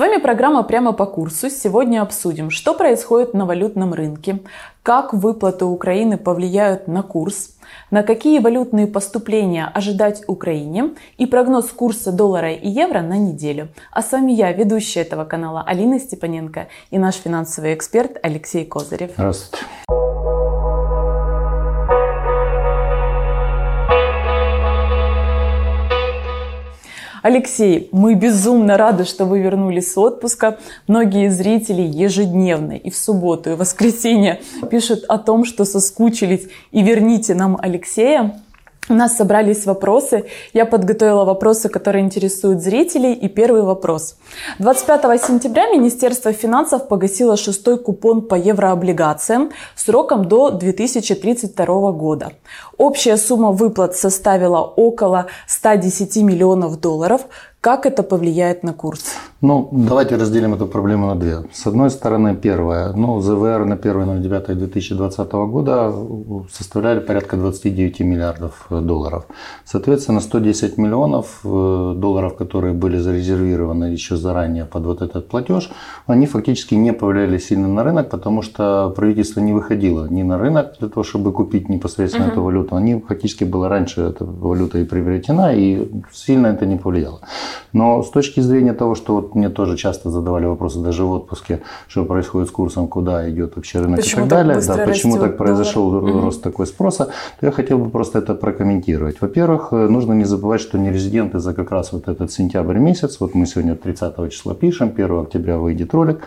вами программа «Прямо по курсу». Сегодня обсудим, что происходит на валютном рынке, как выплаты Украины повлияют на курс, на какие валютные поступления ожидать Украине и прогноз курса доллара и евро на неделю. А с вами я, ведущая этого канала Алина Степаненко и наш финансовый эксперт Алексей Козырев. Здравствуйте. Алексей, мы безумно рады, что вы вернулись с отпуска. Многие зрители ежедневно и в субботу, и в воскресенье пишут о том, что соскучились и верните нам Алексея. У нас собрались вопросы. Я подготовила вопросы, которые интересуют зрителей. И первый вопрос. 25 сентября Министерство финансов погасило шестой купон по еврооблигациям сроком до 2032 года. Общая сумма выплат составила около 110 миллионов долларов. Как это повлияет на курс? Ну, давайте разделим эту проблему на две. С одной стороны, первое. Ну, ЗВР на 1.09.2020 года составляли порядка 29 миллиардов долларов. Соответственно, 110 миллионов э, долларов, которые были зарезервированы еще заранее под вот этот платеж, они фактически не повлияли сильно на рынок, потому что правительство не выходило ни на рынок для того, чтобы купить непосредственно uh-huh. эту валюту. Они фактически было раньше эта валюта и приобретена, и сильно это не повлияло. Но с точки зрения того, что вот мне тоже часто задавали вопросы даже в отпуске, что происходит с курсом, куда идет вообще рынок почему и так, так далее, да, почему так произошел доллар? рост такой спроса, то я хотел бы просто это прокомментировать. Во-первых, э, нужно не забывать, что нерезиденты за как раз вот этот сентябрь месяц, вот мы сегодня 30 числа пишем, 1 октября выйдет ролик,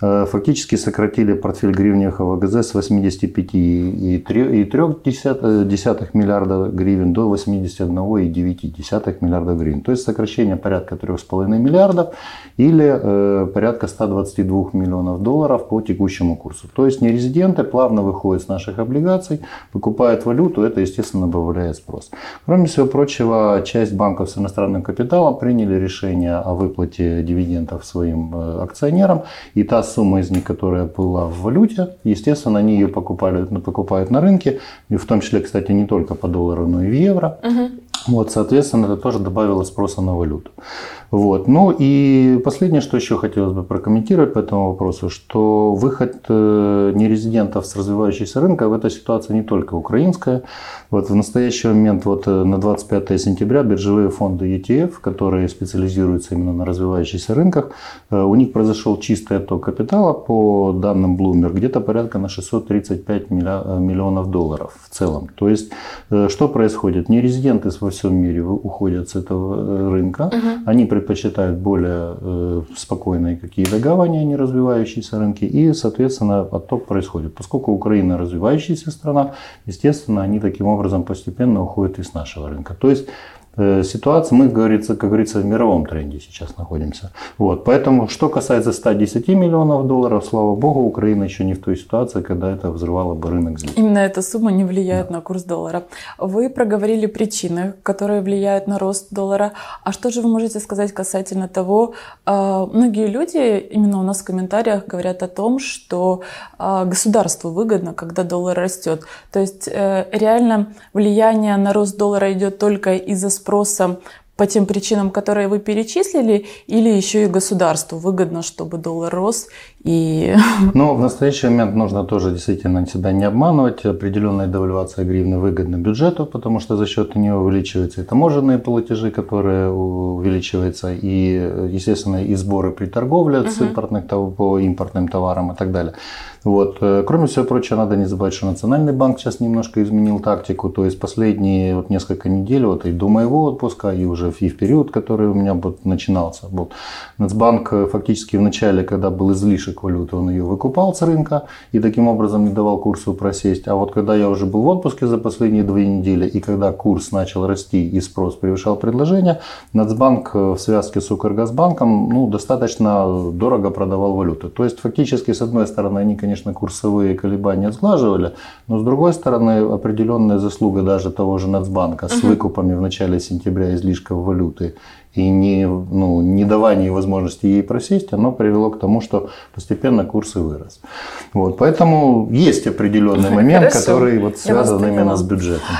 фактически сократили портфель гривневых АВГЗ с 85,3 миллиарда гривен до 81,9 миллиарда гривен. То есть сокращение порядка 3,5 миллиардов или э, порядка 122 миллионов долларов по текущему курсу. То есть нерезиденты плавно выходят с наших облигаций, покупают валюту, это естественно добавляет спрос. Кроме всего прочего, часть банков с иностранным капиталом приняли решение о выплате дивидендов своим э, акционерам и та сумма из них, которая была в валюте, естественно, они ее покупали, покупают на рынке, и в том числе, кстати, не только по доллару, но и в евро. Угу. Вот, соответственно, это тоже добавило спроса на валюту. Вот. Ну и последнее, что еще хотелось бы прокомментировать по этому вопросу, что выход э, нерезидентов с развивающегося рынка в этой ситуации не только украинская. Вот в настоящий момент, вот э, на 25 сентября, биржевые фонды ETF, которые специализируются именно на развивающихся рынках, э, у них произошел чистый отток капитала по данным Bloomberg, где-то порядка на 635 миллионов долларов в целом. То есть, что происходит? Нерезиденты во всем мире уходят с этого рынка, угу. они предпочитают более э, спокойные какие-то гавани, а не развивающиеся рынки. И, соответственно, отток происходит. Поскольку Украина развивающаяся страна, естественно, они таким образом постепенно уходят из нашего рынка. То есть Э, ситуация, мы, говорится, как говорится, в мировом тренде сейчас находимся. Вот. Поэтому, что касается 110 миллионов долларов, слава богу, Украина еще не в той ситуации, когда это взрывало бы рынок здесь. Именно эта сумма не влияет да. на курс доллара. Вы проговорили причины, которые влияют на рост доллара. А что же вы можете сказать касательно того, а, многие люди именно у нас в комментариях говорят о том, что а, государству выгодно, когда доллар растет. То есть э, реально влияние на рост доллара идет только из-за спроса по тем причинам, которые вы перечислили, или еще и государству выгодно, чтобы доллар рос и... Но в настоящий момент нужно тоже действительно себя не обманывать. Определенная девальвация гривны выгодна бюджету, потому что за счет нее увеличиваются и таможенные платежи, которые увеличиваются, и, естественно, и сборы при торговле uh-huh. с импортных, по импортным товарам и так далее. Вот. Э, кроме всего прочего, надо не забывать, что Национальный банк сейчас немножко изменил тактику. То есть последние вот несколько недель, вот и до моего отпуска, и уже и в период, который у меня вот начинался. Вот. Нацбанк э, фактически в начале, когда был излишек валюты, он ее выкупал с рынка и таким образом не давал курсу просесть. А вот когда я уже был в отпуске за последние две недели, и когда курс начал расти и спрос превышал предложение, Нацбанк э, в связке с Укргазбанком ну, достаточно дорого продавал валюту. То есть фактически, с одной стороны, они, конечно, конечно, курсовые колебания сглаживали, но с другой стороны, определенная заслуга даже того же Нацбанка с выкупами в начале сентября излишков валюты и не, ну, не давание возможности ей просесть, оно привело к тому, что постепенно курсы вырос. Вот, поэтому есть определенный момент, который вот связан именно с бюджетом.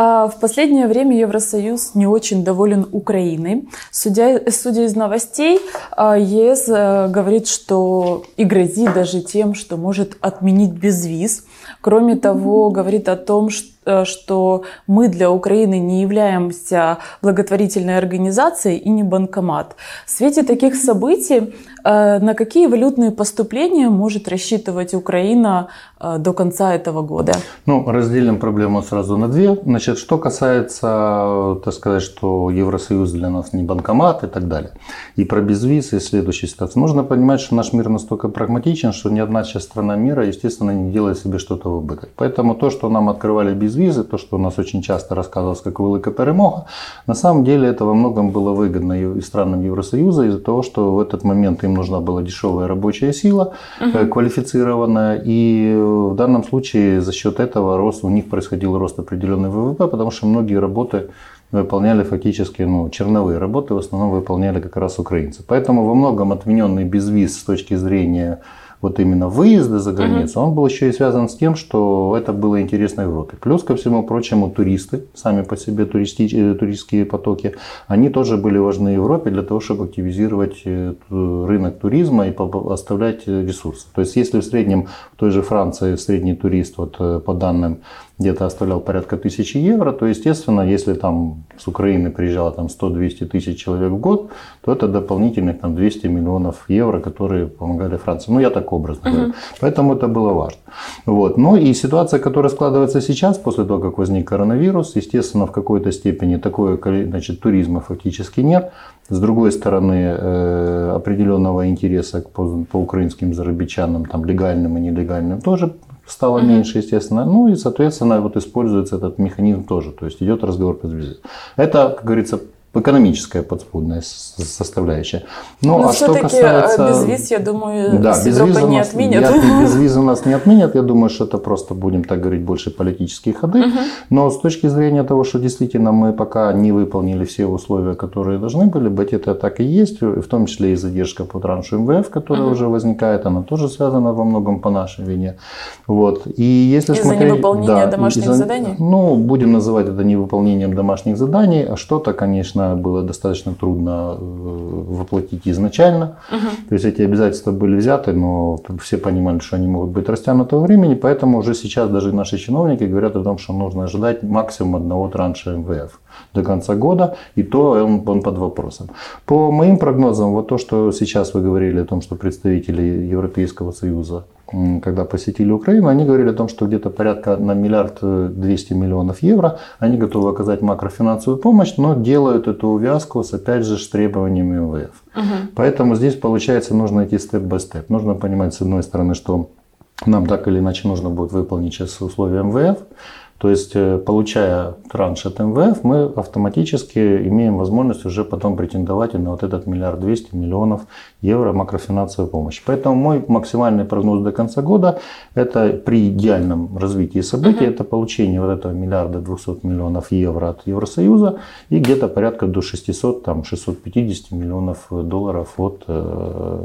А в последнее время Евросоюз не очень доволен Украиной. Судя, судя из новостей, а, ЕС э, говорит, что и грозит даже тем, что может отменить безвиз. Кроме того, говорит о том, что Э, что мы для Украины не являемся благотворительной организацией и не банкомат. В свете таких событий на какие валютные поступления может рассчитывать Украина э, до конца этого года? Ну, разделим проблему сразу на две. Значит, что касается, так сказать, что Евросоюз для нас не банкомат и так далее. И про безвиз и следующую ситуацию. Нужно понимать, что наш мир настолько прагматичен, что ни одна часть страна мира, естественно, не делает себе что-то в убыток. Поэтому то, что нам открывали безвиз, визы, то, что у нас очень часто рассказывалось как велика перемога, на самом деле это во многом было выгодно и странам Евросоюза из-за того, что в этот момент им нужна была дешевая рабочая сила, угу. квалифицированная, и в данном случае за счет этого рост, у них происходил рост определенный ВВП, потому что многие работы выполняли фактически ну, черновые работы, в основном выполняли как раз украинцы. Поэтому во многом отмененный безвиз с точки зрения вот именно выезда за границу, угу. он был еще и связан с тем, что это было интересно Европе. Плюс ко всему прочему, туристы, сами по себе туристи, э, туристские потоки, они тоже были важны Европе для того, чтобы активизировать э, рынок туризма и оставлять ресурсы. То есть, если в среднем в той же Франции средний турист, вот э, по данным где-то оставлял порядка тысячи евро, то, естественно, если там с Украины приезжало там 100-200 тысяч человек в год, то это дополнительных там 200 миллионов евро, которые помогали Франции. Ну, я так образно говорю. Поэтому это было важно. Вот. Ну и ситуация, которая складывается сейчас, после того, как возник коронавирус, естественно, в какой-то степени такое значит, туризма фактически нет. С другой стороны, э, определенного интереса по, по украинским зарабичанам, там, легальным и нелегальным, тоже стало меньше, естественно. Ну и, соответственно, вот используется этот механизм тоже. То есть идет разговор по звезде. Это, как говорится, экономическая подспудная составляющая. Ну, Но а что касается... безвиз, я думаю, да, без виза не нас, отменят. Я, без виза нас не отменят. Я думаю, что это просто, будем так говорить, больше политические ходы. Угу. Но с точки зрения того, что действительно мы пока не выполнили все условия, которые должны были быть, это так и есть. В том числе и задержка по траншу МВФ, которая угу. уже возникает, она тоже связана во многом по нашей вине. Вот. И если из-за смотреть, невыполнения да, домашних заданий? Ну, будем называть это невыполнением домашних заданий, а что-то, конечно, было достаточно трудно э, воплотить изначально. Угу. То есть эти обязательства были взяты, но все понимали, что они могут быть растянуты во времени, поэтому уже сейчас даже наши чиновники говорят о том, что нужно ожидать максимум одного транша МВФ до конца года, и то он, он под вопросом. По моим прогнозам, вот то, что сейчас вы говорили о том, что представители Европейского Союза когда посетили Украину, они говорили о том, что где-то порядка на миллиард э, двести миллионов евро они готовы оказать макрофинансовую помощь, но делают эту увязку с, опять же, с требованиями МВФ. Угу. Поэтому здесь, получается, нужно идти степ-бай-степ. Нужно понимать, с одной стороны, что нам так или иначе нужно будет выполнить сейчас условия МВФ, то есть, э, получая транш от МВФ, мы автоматически имеем возможность уже потом претендовать на вот этот миллиард двести миллионов евро макрофинансовой помощи. Поэтому мой максимальный прогноз до конца года – это при идеальном развитии событий, uh-huh. это получение вот этого миллиарда 200 миллионов евро от Евросоюза и где-то порядка до 600, там, 650 миллионов долларов от, э,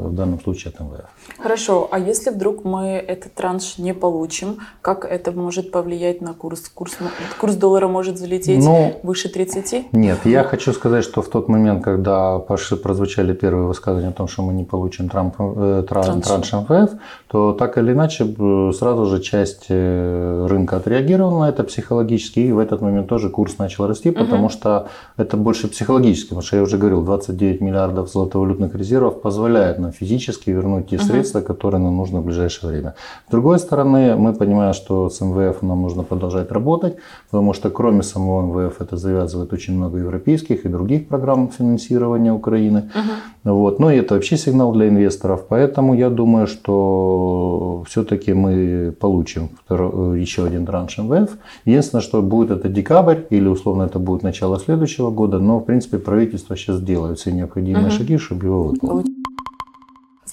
в данном случае от МВФ. Хорошо, а если вдруг мы этот транш не получим, как это может повлиять на курс курс, курс доллара может залететь ну, выше 30? Нет, я хочу сказать, что в тот момент, когда прозвучали первые высказывания о том, что мы не получим Трамп, э, транш. транш МВФ, то так или иначе сразу же часть э, рынка отреагировала на это психологически, и в этот момент тоже курс начал расти, потому угу. что это больше психологически, потому что я уже говорил, 29 миллиардов золотовалютных резервов позволяет нам физически вернуть те угу. средства, которые нам нужны в ближайшее время. С другой стороны, мы понимаем, что с МВФ нам нужно продолжать работать, потому что кроме самого МВФ это завязывает очень много европейских и других программ финансирования Украины. Угу. Вот. Ну и это вообще сигнал для инвесторов. Поэтому я думаю, что все-таки мы получим второй, еще один транш МВФ. Единственное, что будет это декабрь или условно это будет начало следующего года, но в принципе правительство сейчас делает все необходимые угу. шаги, чтобы его выполнить.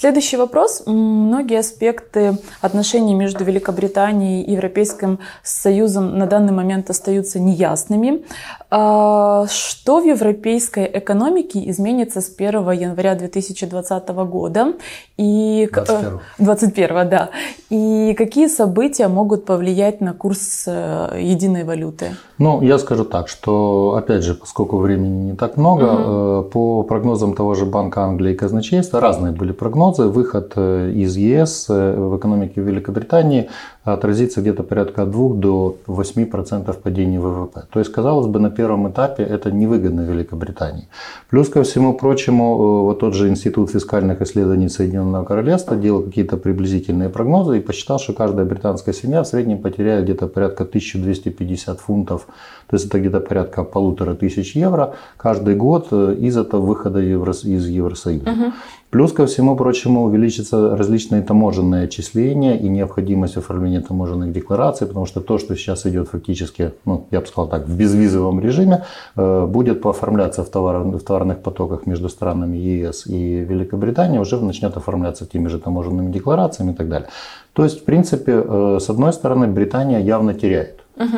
Следующий вопрос. Многие аспекты отношений между Великобританией и Европейским Союзом на данный момент остаются неясными. А, что в европейской экономике изменится с 1 января 2020 года? И 21. 21, да. И какие события могут повлиять на курс э, единой валюты? Ну, я скажу так, что, опять же, поскольку времени не так много, угу. по прогнозам того же Банка Англии и казначейства, разные были прогнозы, выход э, из ЕС в экономике Великобритании отразится где-то порядка от 2 до 8% падения ВВП. То есть, казалось бы, на первом этапе это невыгодно Великобритании. Плюс ко всему прочему, вот тот же Институт фискальных исследований Соединенного Королевства делал какие-то приблизительные прогнозы и посчитал, что каждая британская семья в среднем потеряет где-то порядка 1250 фунтов, то есть это где-то порядка полутора тысяч евро каждый год э, из этого выхода из Евросоюза. Угу. Плюс ко всему прочему увеличатся различные таможенные отчисления и необходимость оформления таможенных деклараций, потому что то, что сейчас идет фактически, ну, я бы сказал так, в безвизовом режиме, э, будет пооформляться в, товар, в товарных потоках между странами ЕС и Великобритании, уже начнет оформляться теми же таможенными декларациями и так далее. То есть, в принципе, э, с одной стороны, Британия явно теряет. Угу.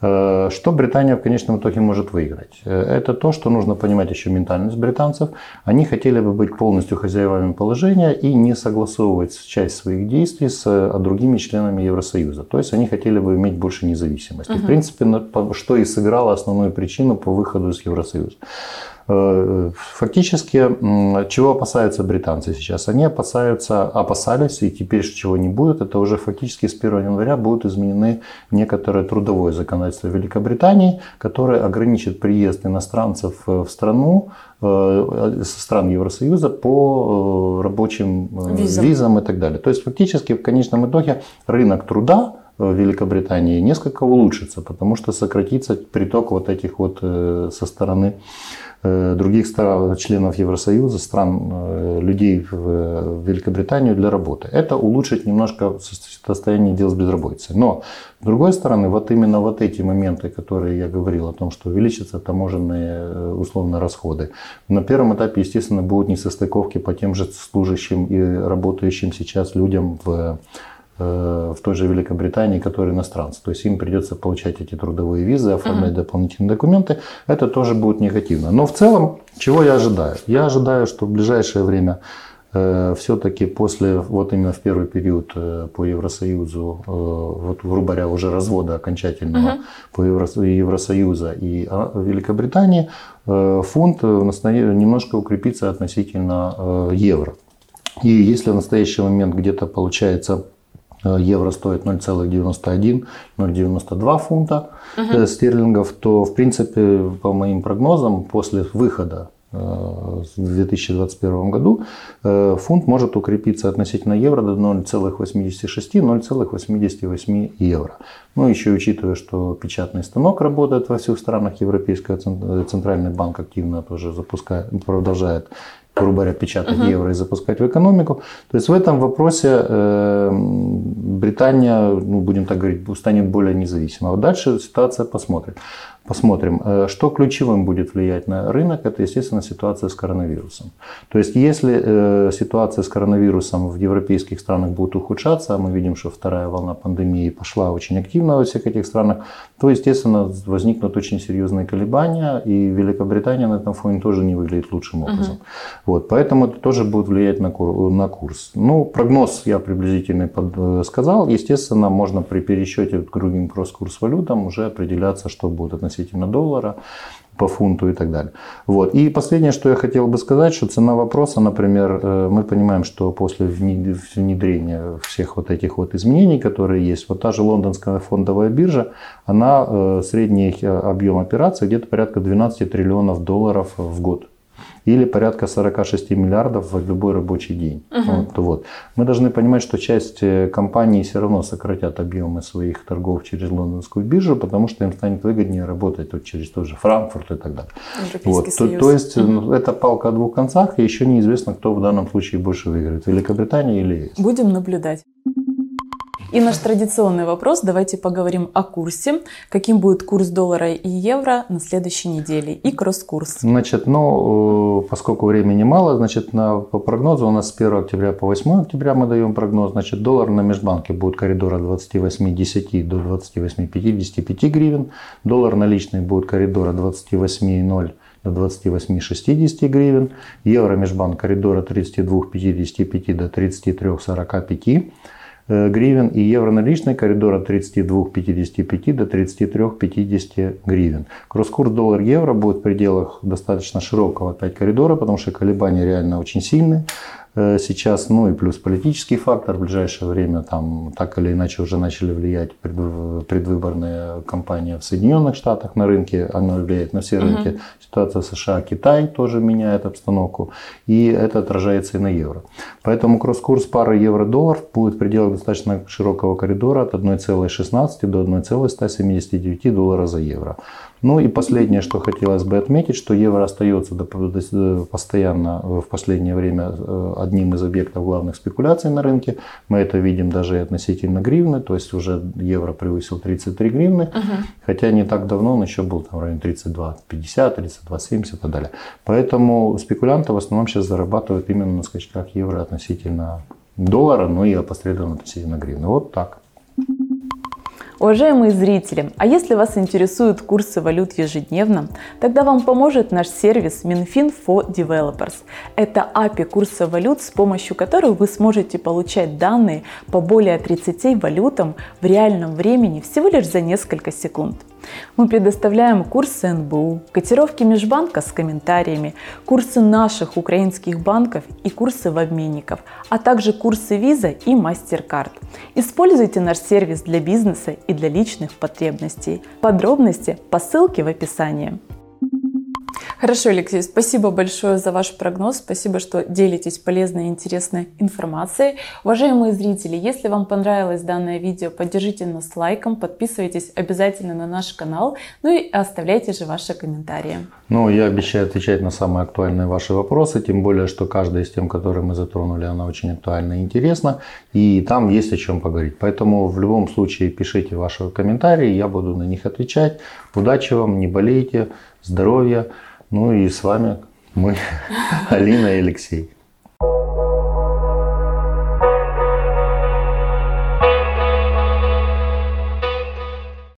Э, что Британия в конечном итоге может выиграть? Э, это то, что нужно понимать еще ментальность британцев. Они хотели бы быть полностью хозяевами положения и не согласовывать часть своих действий с э, другими членами Евросоюза. То есть они хотели бы иметь больше независимости. Угу. В принципе, что и сыграло основную причину по выходу из Евросоюза. Э, фактически, чего опасаются британцы сейчас? Они опасаются, опасались, и теперь чего не будет, это уже фактически с 1 января будут изменены некоторые трудовое законодательство Великобритании, которое ограничит приезд иностранцев в страну э, со стран Евросоюза по э, рабочим визам. визам и так далее. То есть фактически в конечном итоге рынок труда в Великобритании несколько улучшится, потому что сократится приток вот этих вот со стороны Э, других стран, членов Евросоюза, стран, э, людей в Великобританию для работы. Это улучшит немножко состояние дел с безработицей. Но, с другой стороны, вот именно вот эти моменты, которые я говорил о том, что увеличатся таможенные э, условно расходы, на первом этапе, естественно, будут несостыковки по тем же служащим и работающим сейчас людям в Э, в той же Великобритании, которые иностранцы. То есть им придется получать эти трудовые визы, оформлять uh-huh. дополнительные документы. Это тоже будет негативно. Но в целом, чего я ожидаю? Я ожидаю, что в ближайшее время э, все-таки после, вот именно в первый период э, по Евросоюзу, э, вот грубо говоря, уже развода окончательного uh-huh. по Евро, Евросоюза и а, Великобритании, э, фунт немножко укрепится относительно э, евро. И если в настоящий момент где-то получается Э, евро стоит 0,91-0,92 фунта угу. стерлингов, то в принципе по моим прогнозам после выхода э, в 2021 году фунт может укрепиться относительно евро до 0,86-0,88 евро. Ну, еще учитывая, что печатный станок работает во всех странах Европейского центральный банк активно тоже запускает, продолжает грубо говоря, печатать uh-huh. евро и запускать в экономику. То есть в этом вопросе э, Британия, ну, будем так говорить, станет более независимой. А дальше ситуация посмотрит. Посмотрим. Э, что ключевым будет влиять на рынок, это, естественно, ситуация с коронавирусом. То есть, если э, ситуация с коронавирусом в европейских странах будет ухудшаться, а мы видим, что вторая волна пандемии пошла очень активно во всех этих странах, то, естественно, возникнут очень серьезные колебания, и Великобритания на этом фоне тоже не выглядит лучшим образом. Uh-huh. Вот, поэтому это тоже будет влиять на, кур, на курс. Ну, прогноз я приблизительно под, э, сказал. Естественно, можно при пересчете к другим кросс-курс валютам уже определяться, что будет относительно доллара по фунту и так далее. Вот. И последнее, что я хотел бы сказать, что цена вопроса, например, э, мы понимаем, что после внедрения всех вот этих вот изменений, которые есть, вот та же лондонская фондовая биржа, она э, средний объем операций где-то порядка 12 триллионов долларов в год или порядка 46 миллиардов в любой рабочий день. Угу. Вот, вот. Мы должны понимать, что часть э, компаний все равно сократят объемы своих торгов через лондонскую биржу, потому что им станет выгоднее работать вот через тот же Франкфурт и так далее. Вот. То, то есть угу. это палка о двух концах, и еще неизвестно, кто в данном случае больше выиграет, Великобритания или ЕС. Будем наблюдать. И наш традиционный вопрос, давайте поговорим о курсе. Каким будет курс доллара и евро на следующей неделе и кросс-курс? Значит, ну, э, поскольку времени мало, значит, на, по прогнозу у нас с 1 октября по 8 октября мы даем прогноз. Значит, доллар на межбанке будет коридора 28,10 до 28,55 гривен. Доллар наличный будет коридора 28,0 до 28,60 гривен. Евро межбанк коридора 32,55 до 33,45 э, гривен и евро наличный коридора 32,55 до 33,50 гривен. Кросс-курс доллар-евро будет в пределах достаточно широкого опять коридора, потому что колебания реально очень сильные. Э, сейчас, ну и плюс политический фактор в ближайшее время там так или иначе уже начали влиять предвыборные кампании в Соединенных Штатах на рынке, оно влияет на все рынки. Угу. Ситуация в США, Китай тоже меняет обстановку, и это отражается и на евро. Поэтому кросс-курс пары евро-доллар будет в пределах достаточно широкого коридора от 1,16 до 1,179 доллара за евро. Ну и последнее, что хотелось бы отметить, что евро остается постоянно в последнее время э, одним из объектов главных спекуляций на рынке. Мы это видим даже относительно гривны, то есть уже евро превысил 33 гривны, угу. хотя не так давно он еще был там в районе 32, 50, 32, 70 и так далее. Поэтому спекулянты в основном сейчас зарабатывают именно на скачках евро относительно доллара, ну и опосредованно относительно гривны. Вот так. Уважаемые зрители, а если вас интересуют курсы валют ежедневно, тогда вам поможет наш сервис Minfin for Developers. Это API курса валют, с помощью которых вы сможете получать данные по более 30 валютам в реальном времени всего лишь за несколько секунд. Мы предоставляем курсы НБУ, котировки межбанка с комментариями, курсы наших украинских банков и курсы в обменников, а также курсы Visa и MasterCard. Используйте наш сервис для бизнеса и для личных потребностей. Подробности по ссылке в описании. Хорошо, Алексей, спасибо большое за ваш прогноз. Спасибо, что делитесь полезной и интересной информацией. Уважаемые зрители, если вам понравилось данное видео, поддержите нас лайком, подписывайтесь обязательно на наш канал, ну и оставляйте же ваши комментарии. Ну, я обещаю отвечать на самые актуальные ваши вопросы, тем более, что каждая из тем, которые мы затронули, она очень актуальна и интересна, и там есть о чем поговорить. Поэтому в любом случае пишите ваши комментарии, я буду на них отвечать. Удачи вам, не болейте, здоровья. Ну и с вами мы, Алина и Алексей.